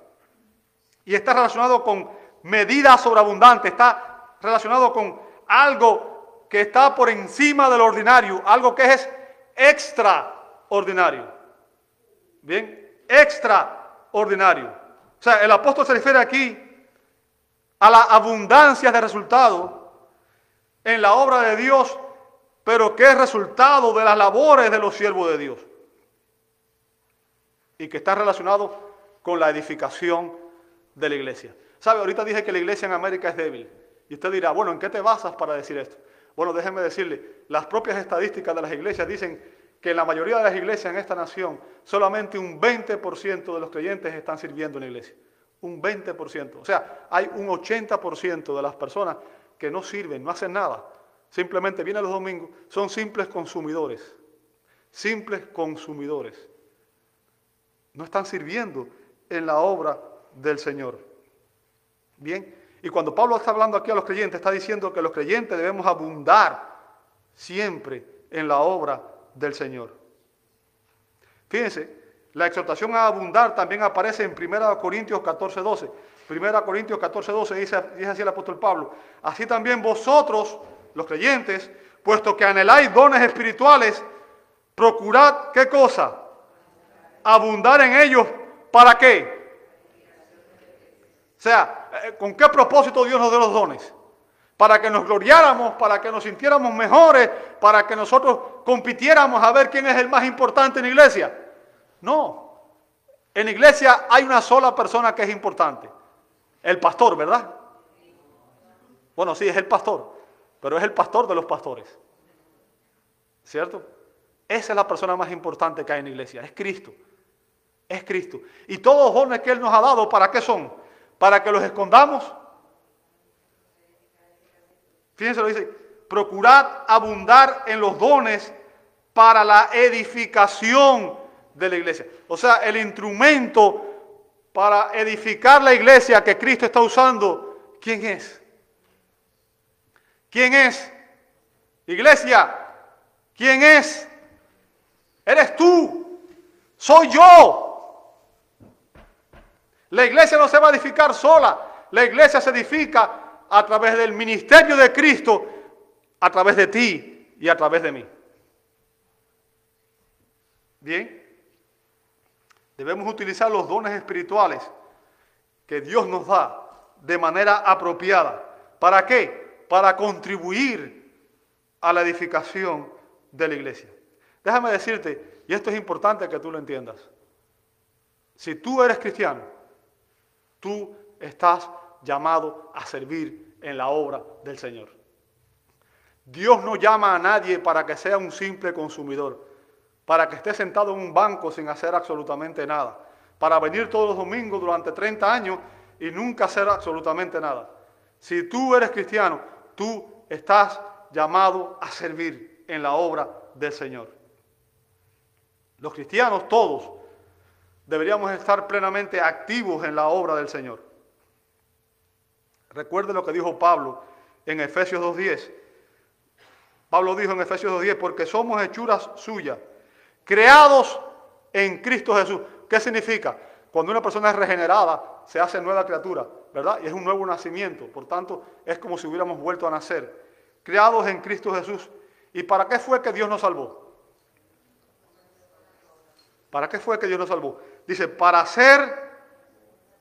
Y está relacionado con medida sobreabundante, está relacionado con algo que está por encima del ordinario, algo que es extraordinario. Bien, extraordinario. O sea, el apóstol se refiere aquí a la abundancia de resultados en la obra de Dios, pero que es resultado de las labores de los siervos de Dios. Y que está relacionado con la edificación de la iglesia. ¿Sabe? Ahorita dije que la iglesia en América es débil. Y usted dirá, bueno, ¿en qué te basas para decir esto? Bueno, déjeme decirle, las propias estadísticas de las iglesias dicen que en la mayoría de las iglesias en esta nación, solamente un 20% de los creyentes están sirviendo en la iglesia. Un 20%. O sea, hay un 80% de las personas que no sirven, no hacen nada. Simplemente vienen los domingos, son simples consumidores. Simples consumidores. No están sirviendo en la obra del Señor. Bien, y cuando Pablo está hablando aquí a los creyentes, está diciendo que los creyentes debemos abundar siempre en la obra del Señor. Fíjense, la exhortación a abundar también aparece en 1 Corintios 14, 12. 1 Corintios 14, 12 dice, dice así el apóstol Pablo. Así también vosotros, los creyentes, puesto que anheláis dones espirituales, procurad qué cosa? Abundar en ellos. ¿Para qué? O sea, eh, ¿con qué propósito Dios nos dio los dones? Para que nos gloriáramos, para que nos sintiéramos mejores, para que nosotros compitiéramos a ver quién es el más importante en la iglesia. No. En la iglesia hay una sola persona que es importante. El pastor, ¿verdad? Bueno, sí, es el pastor, pero es el pastor de los pastores. ¿Cierto? Esa es la persona más importante que hay en la iglesia, es Cristo. Es Cristo. Y todos los dones que Él nos ha dado, ¿para qué son? para que los escondamos. Fíjense lo dice, procurad abundar en los dones para la edificación de la iglesia. O sea, el instrumento para edificar la iglesia que Cristo está usando, ¿quién es? ¿Quién es? Iglesia, ¿quién es? Eres tú, soy yo. La iglesia no se va a edificar sola, la iglesia se edifica a través del ministerio de Cristo, a través de ti y a través de mí. Bien, debemos utilizar los dones espirituales que Dios nos da de manera apropiada. ¿Para qué? Para contribuir a la edificación de la iglesia. Déjame decirte, y esto es importante que tú lo entiendas, si tú eres cristiano, tú estás llamado a servir en la obra del Señor. Dios no llama a nadie para que sea un simple consumidor para que esté sentado en un banco sin hacer absolutamente nada, para venir todos los domingos durante 30 años y nunca hacer absolutamente nada. Si tú eres cristiano, tú estás llamado a servir en la obra del Señor. Los cristianos todos deberíamos estar plenamente activos en la obra del Señor. Recuerde lo que dijo Pablo en Efesios 2.10. Pablo dijo en Efesios 2.10, porque somos hechuras suyas creados en Cristo Jesús. ¿Qué significa? Cuando una persona es regenerada, se hace nueva criatura, ¿verdad? Y es un nuevo nacimiento. Por tanto, es como si hubiéramos vuelto a nacer. Creados en Cristo Jesús. ¿Y para qué fue que Dios nos salvó? ¿Para qué fue que Dios nos salvó? Dice, para hacer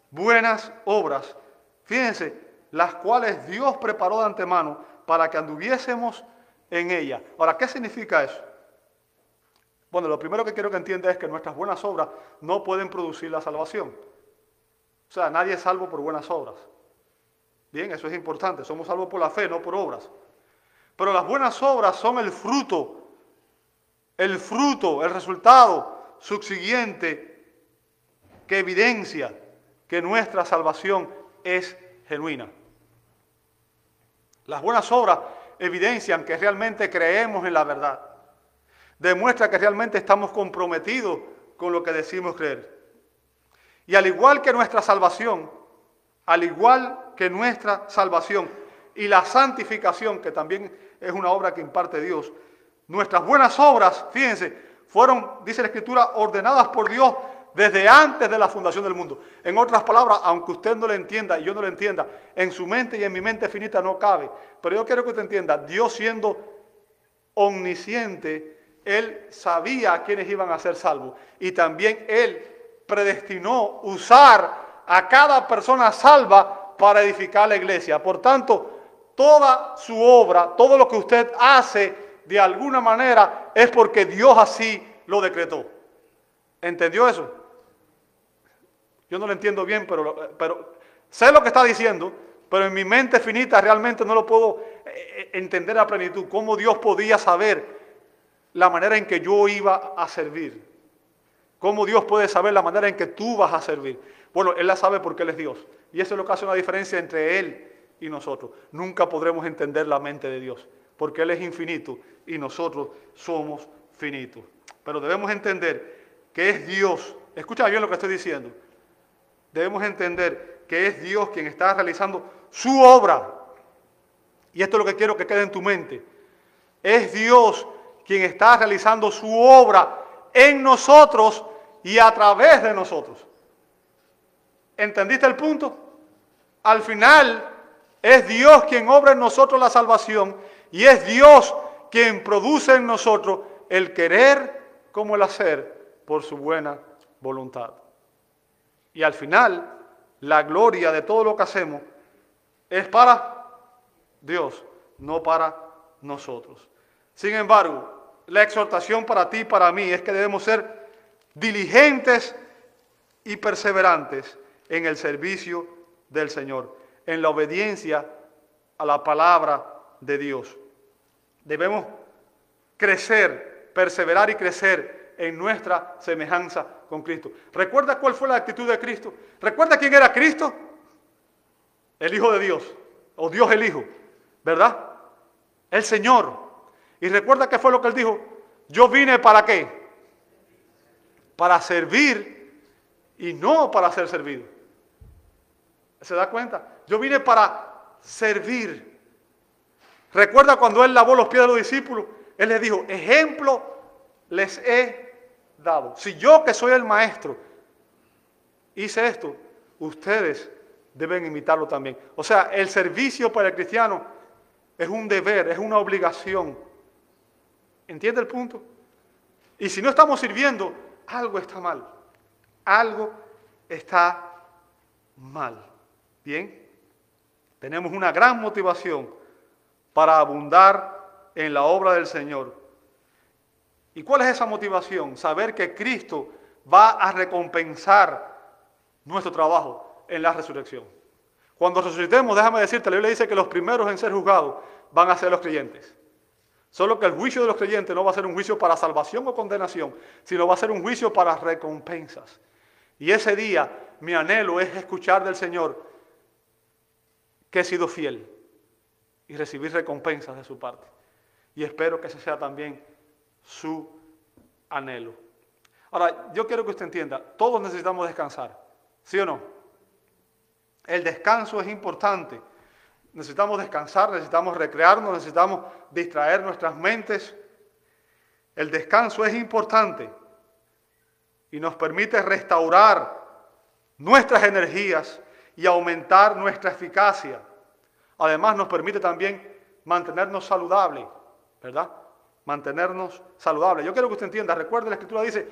buenas obras. Fíjense, las cuales Dios preparó de antemano para que anduviésemos en ella. Ahora, ¿qué significa eso? Bueno, lo primero que quiero que entienda es que nuestras buenas obras no pueden producir la salvación. O sea, nadie es salvo por buenas obras. Bien, eso es importante. Somos salvos por la fe, no por obras. Pero las buenas obras son el fruto, el fruto, el resultado subsiguiente que evidencia que nuestra salvación es genuina. Las buenas obras evidencian que realmente creemos en la verdad demuestra que realmente estamos comprometidos con lo que decimos creer. Y al igual que nuestra salvación, al igual que nuestra salvación y la santificación, que también es una obra que imparte Dios, nuestras buenas obras, fíjense, fueron, dice la Escritura, ordenadas por Dios desde antes de la fundación del mundo. En otras palabras, aunque usted no lo entienda y yo no lo entienda, en su mente y en mi mente finita no cabe. Pero yo quiero que usted entienda, Dios siendo omnisciente, él sabía a quiénes iban a ser salvos y también Él predestinó usar a cada persona salva para edificar la iglesia. Por tanto, toda su obra, todo lo que usted hace de alguna manera es porque Dios así lo decretó. ¿Entendió eso? Yo no lo entiendo bien, pero, sé lo que está diciendo, pero en mi mente finita realmente no lo puedo eh, eh, entender a plenitud. ¿Cómo Dios podía saber la manera en que yo iba a servir. ¿Cómo Dios puede saber la manera en que tú vas a servir? Bueno, Él la sabe porque Él es Dios. Y eso es lo que hace una diferencia entre Él y nosotros. Nunca podremos entender la mente de Dios, porque Él es infinito y nosotros somos finitos. Pero debemos entender que es Dios. Escucha bien lo que estoy diciendo. Debemos entender que es Dios quien está realizando su obra. Y esto es lo que quiero que quede en tu mente. Es Dios quien está realizando su obra en nosotros y a través de nosotros. ¿Entendiste el punto? Al final es Dios quien obra en nosotros la salvación y es Dios quien produce en nosotros el querer como el hacer por su buena voluntad. Y al final, la gloria de todo lo que hacemos es para Dios, no para nosotros. Sin embargo, la exhortación para ti y para mí es que debemos ser diligentes y perseverantes en el servicio del Señor, en la obediencia a la palabra de Dios. Debemos crecer, perseverar y crecer en nuestra semejanza con Cristo. ¿Recuerda cuál fue la actitud de Cristo? ¿Recuerda quién era Cristo? El Hijo de Dios, o Dios el Hijo, ¿verdad? el Señor. Y recuerda que fue lo que él dijo, yo vine para qué? Para servir y no para ser servido. ¿Se da cuenta? Yo vine para servir. Recuerda cuando él lavó los pies de los discípulos, él les dijo, ejemplo les he dado. Si yo que soy el maestro hice esto, ustedes deben imitarlo también. O sea, el servicio para el cristiano es un deber, es una obligación. ¿Entiende el punto? Y si no estamos sirviendo, algo está mal. Algo está mal. Bien, tenemos una gran motivación para abundar en la obra del Señor. ¿Y cuál es esa motivación? Saber que Cristo va a recompensar nuestro trabajo en la resurrección. Cuando resucitemos, déjame decirte, la Biblia dice que los primeros en ser juzgados van a ser los creyentes. Solo que el juicio de los creyentes no va a ser un juicio para salvación o condenación, sino va a ser un juicio para recompensas. Y ese día mi anhelo es escuchar del Señor que he sido fiel y recibir recompensas de su parte. Y espero que ese sea también su anhelo. Ahora, yo quiero que usted entienda, todos necesitamos descansar, ¿sí o no? El descanso es importante. Necesitamos descansar, necesitamos recrearnos, necesitamos distraer nuestras mentes. El descanso es importante y nos permite restaurar nuestras energías y aumentar nuestra eficacia. Además nos permite también mantenernos saludables, ¿verdad? Mantenernos saludables. Yo quiero que usted entienda, recuerde la escritura dice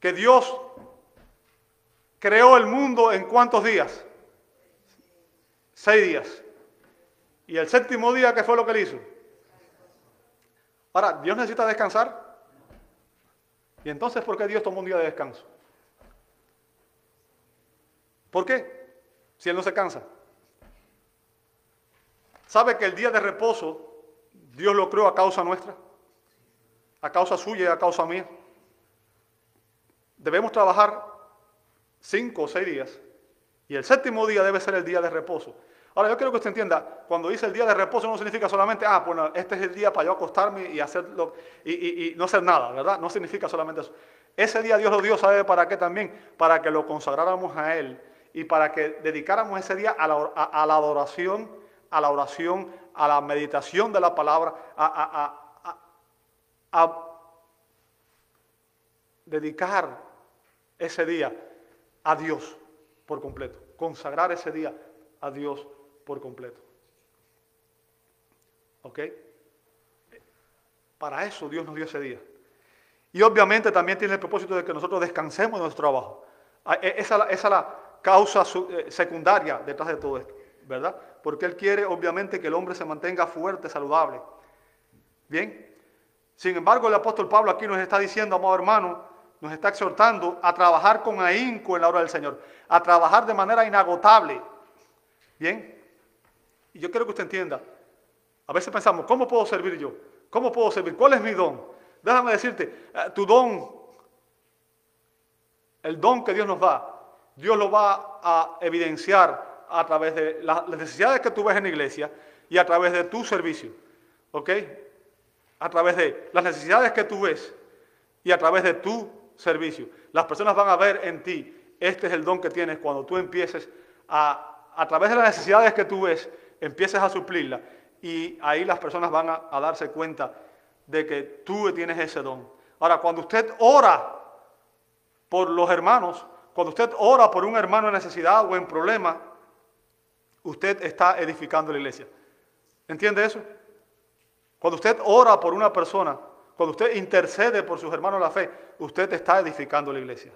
que Dios creó el mundo en cuántos días? Seis días. Y el séptimo día, ¿qué fue lo que él hizo? Ahora, ¿Dios necesita descansar? ¿Y entonces por qué Dios tomó un día de descanso? ¿Por qué? Si Él no se cansa. ¿Sabe que el día de reposo Dios lo creó a causa nuestra? A causa suya y a causa mía. Debemos trabajar cinco o seis días y el séptimo día debe ser el día de reposo. Ahora, yo quiero que usted entienda, cuando dice el día de reposo no significa solamente, ah, bueno, este es el día para yo acostarme y, hacerlo, y, no hacer nada, ¿verdad? No significa solamente eso. Ese día Dios lo dio, ¿sabe para qué también? Para que lo consagráramos a Él y para que dedicáramos ese día a la, adoración, a la oración, a la meditación de la palabra, a, a dedicar ese día a Dios por completo, consagrar ese día a Dios por completo. ¿Ok? Para eso Dios nos dio ese día. Y obviamente también tiene el propósito de que nosotros descansemos de nuestro trabajo. Ah, e, esa, es la causa eh, secundaria detrás de todo esto, ¿verdad? Porque Él quiere obviamente que el hombre se mantenga fuerte, saludable. Bien. Sin embargo, el apóstol Pablo aquí nos está diciendo, amado hermano, nos está exhortando a trabajar con ahínco en la obra del Señor, a trabajar de manera inagotable. Bien. Y yo quiero que usted entienda. A veces pensamos, ¿cómo puedo servir yo? ¿Cómo puedo servir? ¿Cuál es mi don? Déjame decirte, eh, tu don, el don que Dios nos da, Dios lo va a evidenciar a través de las necesidades que tú ves en la iglesia y a través de tu servicio. ¿Ok? A través de las necesidades que tú ves y a través de tu servicio. Las personas van a ver en ti, este es el don que tienes cuando tú empieces a a través de las necesidades que tú ves, empieces a suplirlas y ahí las personas van a, darse cuenta de que tú tienes ese don. Ahora, cuando usted ora por los hermanos, cuando usted ora por un hermano en necesidad o en problema, usted está edificando la iglesia. ¿Entiende eso? Cuando usted ora por una persona, cuando usted intercede por sus hermanos de la fe, usted está edificando la iglesia.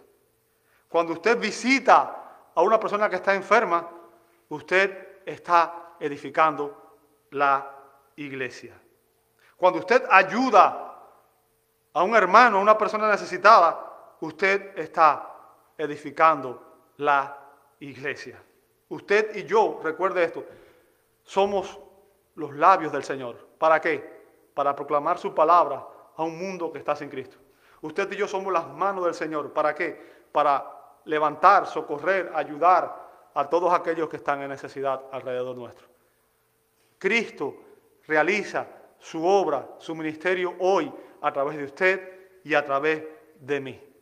Cuando usted visita a una persona que está enferma, usted está edificando la iglesia. Cuando usted ayuda a un hermano, a una persona necesitada, usted está edificando la iglesia. Usted y yo, recuerde esto, somos los labios del Señor. ¿Para qué? Para proclamar su palabra a un mundo que está sin Cristo. Usted y yo somos las manos del Señor. ¿Para qué? Para levantar, socorrer, ayudar, a todos aquellos que están en necesidad alrededor nuestro. Cristo realiza su obra, su ministerio hoy a través de usted y a través de mí.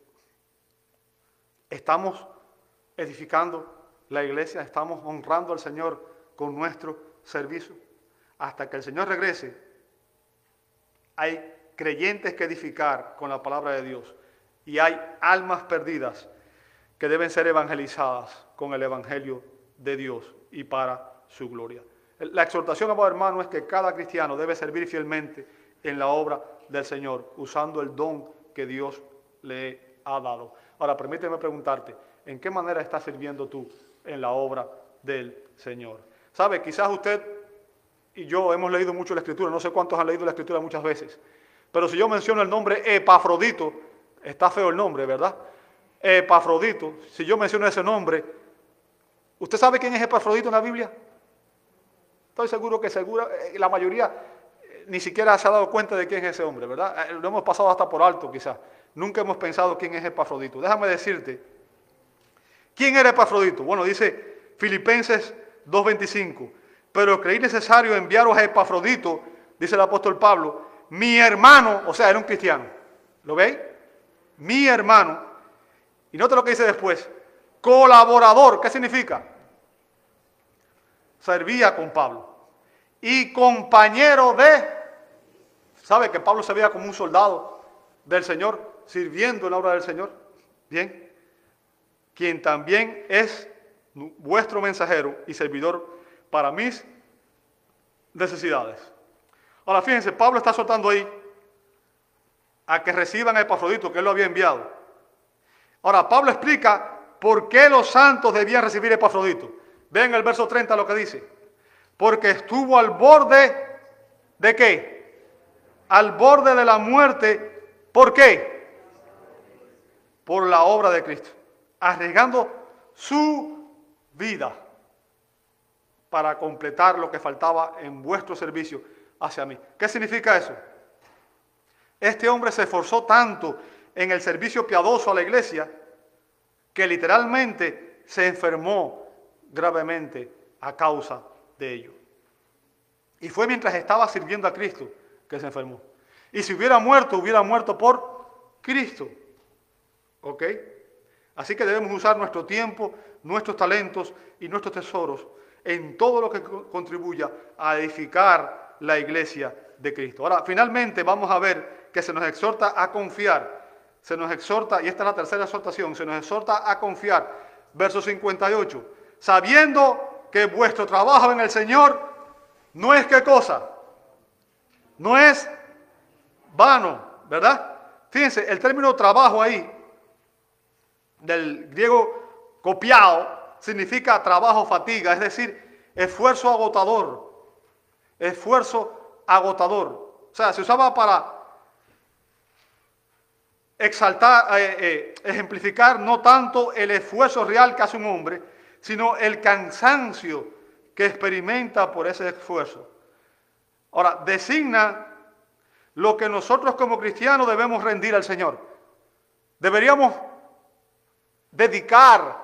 Estamos edificando la iglesia, estamos honrando al Señor con nuestro servicio. Hasta que el Señor regrese, hay creyentes que edificar con la palabra de Dios y hay almas perdidas que deben ser evangelizadas con el Evangelio de Dios y para su gloria. La exhortación, amado hermano, es que cada cristiano debe servir fielmente en la obra del Señor, usando el don que Dios le ha dado. Ahora, permíteme preguntarte, ¿en qué manera estás sirviendo tú en la obra del Señor? ¿Sabe? Quizás usted y yo hemos leído mucho la Escritura, no sé cuántos han leído la Escritura muchas veces, pero si yo menciono el nombre Epafrodito, está feo el nombre, ¿verdad? Epafrodito, si yo menciono ese nombre, ¿usted sabe quién es Epafrodito en la Biblia? Estoy seguro que eh, la mayoría eh, ni siquiera se ha dado cuenta de quién es ese hombre, ¿verdad? Eh, lo hemos pasado hasta por alto quizás. Nunca hemos pensado quién es Epafrodito. Déjame decirte, ¿quién era Epafrodito? Bueno, dice Filipenses 2.25, pero creí necesario enviaros a Epafrodito, dice el apóstol Pablo, mi hermano, o sea, era un cristiano. ¿Lo veis? Mi hermano. Y nota lo que dice después, colaborador, ¿qué significa? servía con Pablo. Y compañero de, ¿sabe que Pablo se veía como un soldado del Señor, sirviendo en la obra del Señor? Bien, quien también es vuestro mensajero y servidor para mis necesidades. Ahora fíjense, Pablo está soltando ahí a que reciban a Epafrodito, que él lo había enviado. Ahora, Pablo explica por qué los santos debían recibir Epafrodito. Vean el verso 30 lo que dice. Porque estuvo al borde de qué? Al borde de la muerte. ¿Por qué? Por la obra de Cristo. Arriesgando su vida para completar lo que faltaba en vuestro servicio hacia mí. ¿Qué significa eso? Este hombre se esforzó tanto en el servicio piadoso a la iglesia que literalmente se enfermó gravemente a causa de ello. Y fue mientras estaba sirviendo a Cristo que se enfermó. Y si hubiera muerto, hubiera muerto por Cristo. ¿Ok? Así que debemos usar nuestro tiempo, nuestros talentos y nuestros tesoros en todo lo que contribuya a edificar la iglesia de Cristo. Ahora, finalmente vamos a ver que se nos exhorta a confiar. Se nos exhorta, y esta es la tercera exhortación, se nos exhorta a confiar. Verso 58 sabiendo que vuestro trabajo en el Señor no es qué cosa, no es vano, ¿verdad? Fíjense, el término trabajo ahí, del griego copiado, significa trabajo, fatiga, es decir, esfuerzo agotador, esfuerzo agotador. O sea, se usaba para exaltar, eh, eh, ejemplificar no tanto el esfuerzo real que hace un hombre, sino el cansancio que experimenta por ese esfuerzo. Ahora, designa lo que nosotros como cristianos debemos rendir al Señor. Deberíamos dedicar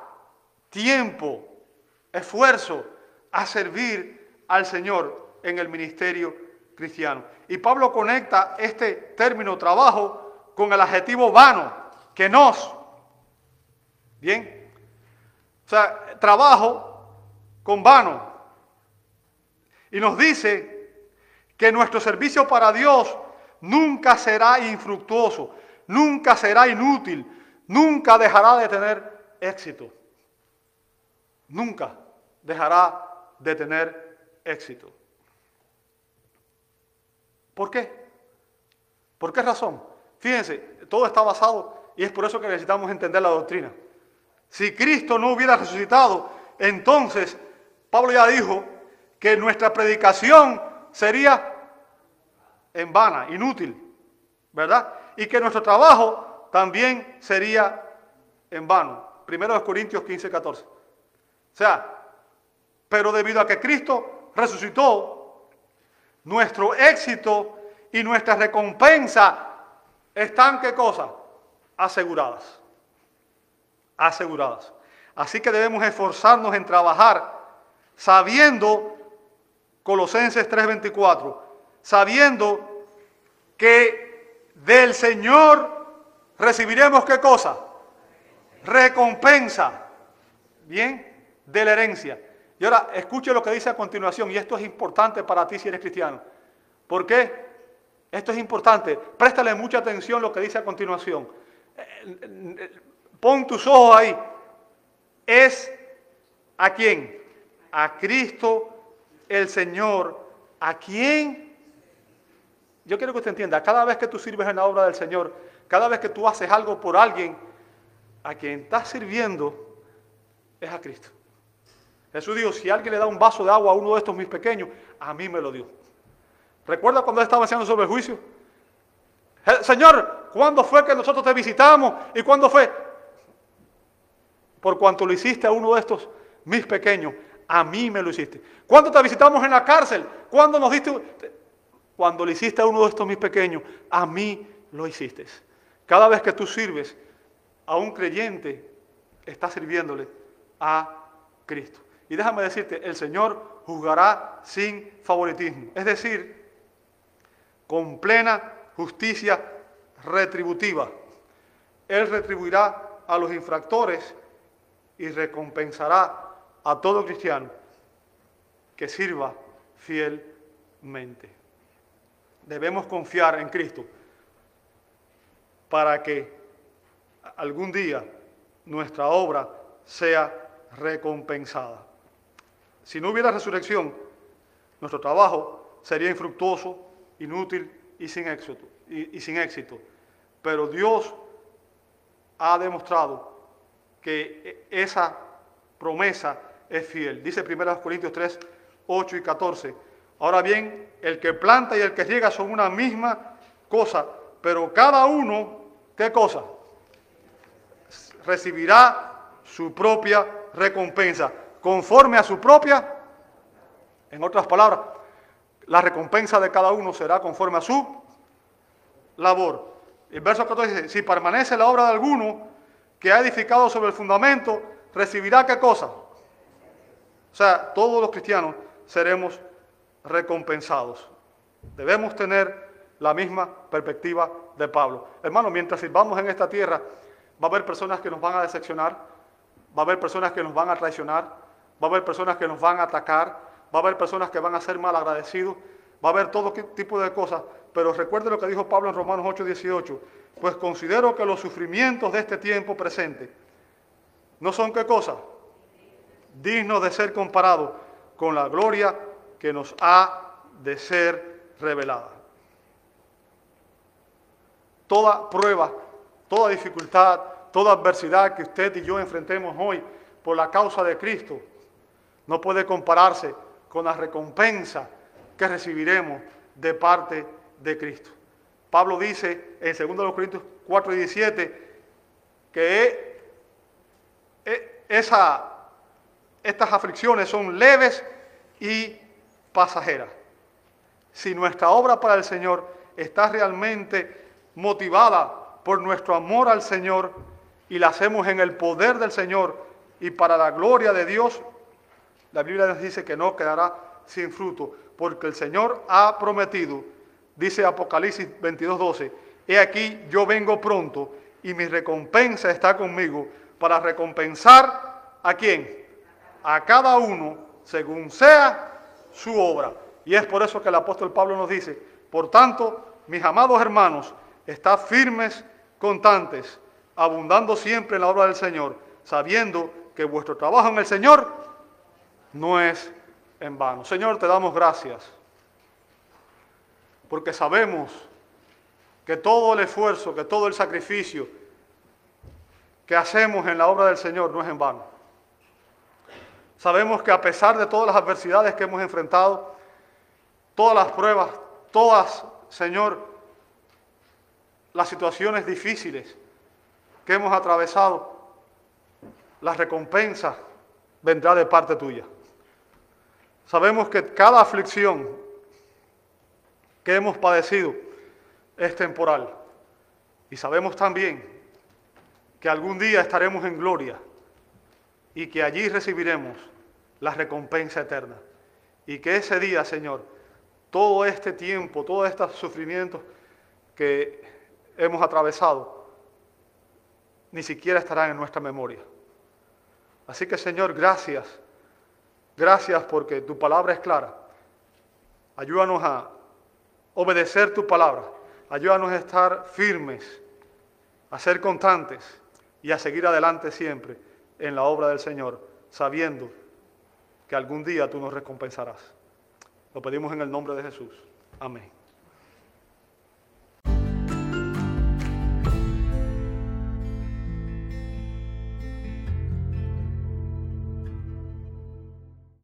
tiempo, esfuerzo a servir al Señor en el ministerio cristiano. Y Pablo conecta este término trabajo con el adjetivo vano, que nos. Bien, o sea, trabajo con vano. Y nos dice que nuestro servicio para Dios nunca será infructuoso, nunca será inútil, nunca dejará de tener éxito. Nunca dejará de tener éxito. ¿Por qué? ¿Por qué razón? Fíjense, todo está basado y es por eso que necesitamos entender la doctrina. Si Cristo no hubiera resucitado, entonces Pablo ya dijo que nuestra predicación sería en vana, inútil, ¿verdad? Y que nuestro trabajo también sería en vano. Primero de Corintios 15, 14. O sea, pero debido a que Cristo resucitó, nuestro éxito y nuestra recompensa están, ¿qué cosa? Aseguradas aseguradas. Así que debemos esforzarnos en trabajar sabiendo, Colosenses 3:24, sabiendo que del Señor recibiremos qué cosa? Recompensa. Bien, de la herencia. Y ahora escuche lo que dice a continuación, y esto es importante para ti si eres cristiano. ¿Por qué? Esto es importante. Préstale mucha atención lo que dice a continuación. Pon tus ojos ahí. Es a quién? A Cristo el Señor. ¿A quién? Yo quiero que usted entienda, cada vez que tú sirves en la obra del Señor, cada vez que tú haces algo por alguien, a quien estás sirviendo es a Cristo. Jesús dijo, si alguien le da un vaso de agua a uno de estos mis pequeños, a mí me lo dio. ¿Recuerda cuando estaba enseñando sobre el juicio? Señor, ¿cuándo fue que nosotros te visitamos? ¿Y cuándo fue? Por cuanto lo hiciste a uno de estos mis pequeños, a mí me lo hiciste. ¿Cuándo te visitamos en la cárcel? ¿Cuándo nos diste? Cuando lo hiciste a uno de estos mis pequeños, a mí lo hiciste. Cada vez que tú sirves a un creyente, estás sirviéndole a Cristo. Y déjame decirte, el Señor juzgará sin favoritismo. Es decir, con plena justicia retributiva. Él retribuirá a los infractores y recompensará a todo cristiano que sirva fielmente. Debemos confiar en Cristo para que algún día nuestra obra sea recompensada. Si no hubiera resurrección, nuestro trabajo sería infructuoso, inútil y sin éxito. Y, sin éxito. Pero Dios ha demostrado que esa promesa es fiel. Dice 1 Corintios 3, 8 y 14. Ahora bien, el que planta y el que riega son una misma cosa, pero cada uno, ¿qué cosa? Recibirá su propia recompensa, conforme a su propia, en otras palabras, la recompensa de cada uno será conforme a su labor. El verso 14 dice, si permanece la obra de alguno que ha edificado sobre el fundamento, recibirá qué cosa? O sea, todos los cristianos seremos recompensados. Debemos tener la misma perspectiva de Pablo. Hermano, mientras sirvamos en esta tierra, va a haber personas que nos van a decepcionar, va a haber personas que nos van a traicionar, va a haber personas que nos van a atacar, va a haber personas que van a ser mal agradecidos, va a haber todo tipo de cosas, pero recuerde lo que dijo Pablo en Romanos 8, 18, pues considero que los sufrimientos de este tiempo presente no son qué cosa, dignos de ser comparados con la gloria que nos ha de ser revelada. Toda prueba, toda dificultad, toda adversidad que usted y yo enfrentemos hoy por la causa de Cristo no puede compararse con la recompensa que recibiremos de parte de Cristo. Pablo dice en 2 Corintios 4 y 17 que e, e, esa, estas aflicciones son leves y pasajeras. Si nuestra obra para el Señor está realmente motivada por nuestro amor al Señor y la hacemos en el poder del Señor y para la gloria de Dios, la Biblia nos dice que no quedará sin fruto, porque el Señor ha prometido, dice Apocalipsis 22, 12, he aquí yo vengo pronto y mi recompensa está conmigo para recompensar a quién? A cada uno según sea su obra. Y es por eso que el apóstol Pablo nos dice, por tanto, mis amados hermanos, estad firmes, constantes, abundando siempre en la obra del Señor, sabiendo que vuestro trabajo en el Señor no es en vano. Señor, te damos gracias, porque sabemos que todo el esfuerzo, que todo el sacrificio que hacemos en la obra del Señor no es en vano. Sabemos que a pesar de todas las adversidades que hemos enfrentado, todas las pruebas, todas, Señor, las situaciones difíciles que hemos atravesado, la recompensa vendrá de parte tuya. Sabemos que cada aflicción que hemos padecido es temporal. Y sabemos también que algún día estaremos en gloria y que allí recibiremos la recompensa eterna. Y que ese día, Señor, todo este tiempo, todos estos sufrimientos que hemos atravesado, ni siquiera estarán en nuestra memoria. Así que Señor, gracias. Gracias porque tu palabra es clara. Ayúdanos a obedecer tu palabra. Ayúdanos a estar firmes, a ser constantes y a seguir adelante siempre en la obra del Señor, sabiendo que algún día tú nos recompensarás. Lo pedimos en el nombre de Jesús. Amén.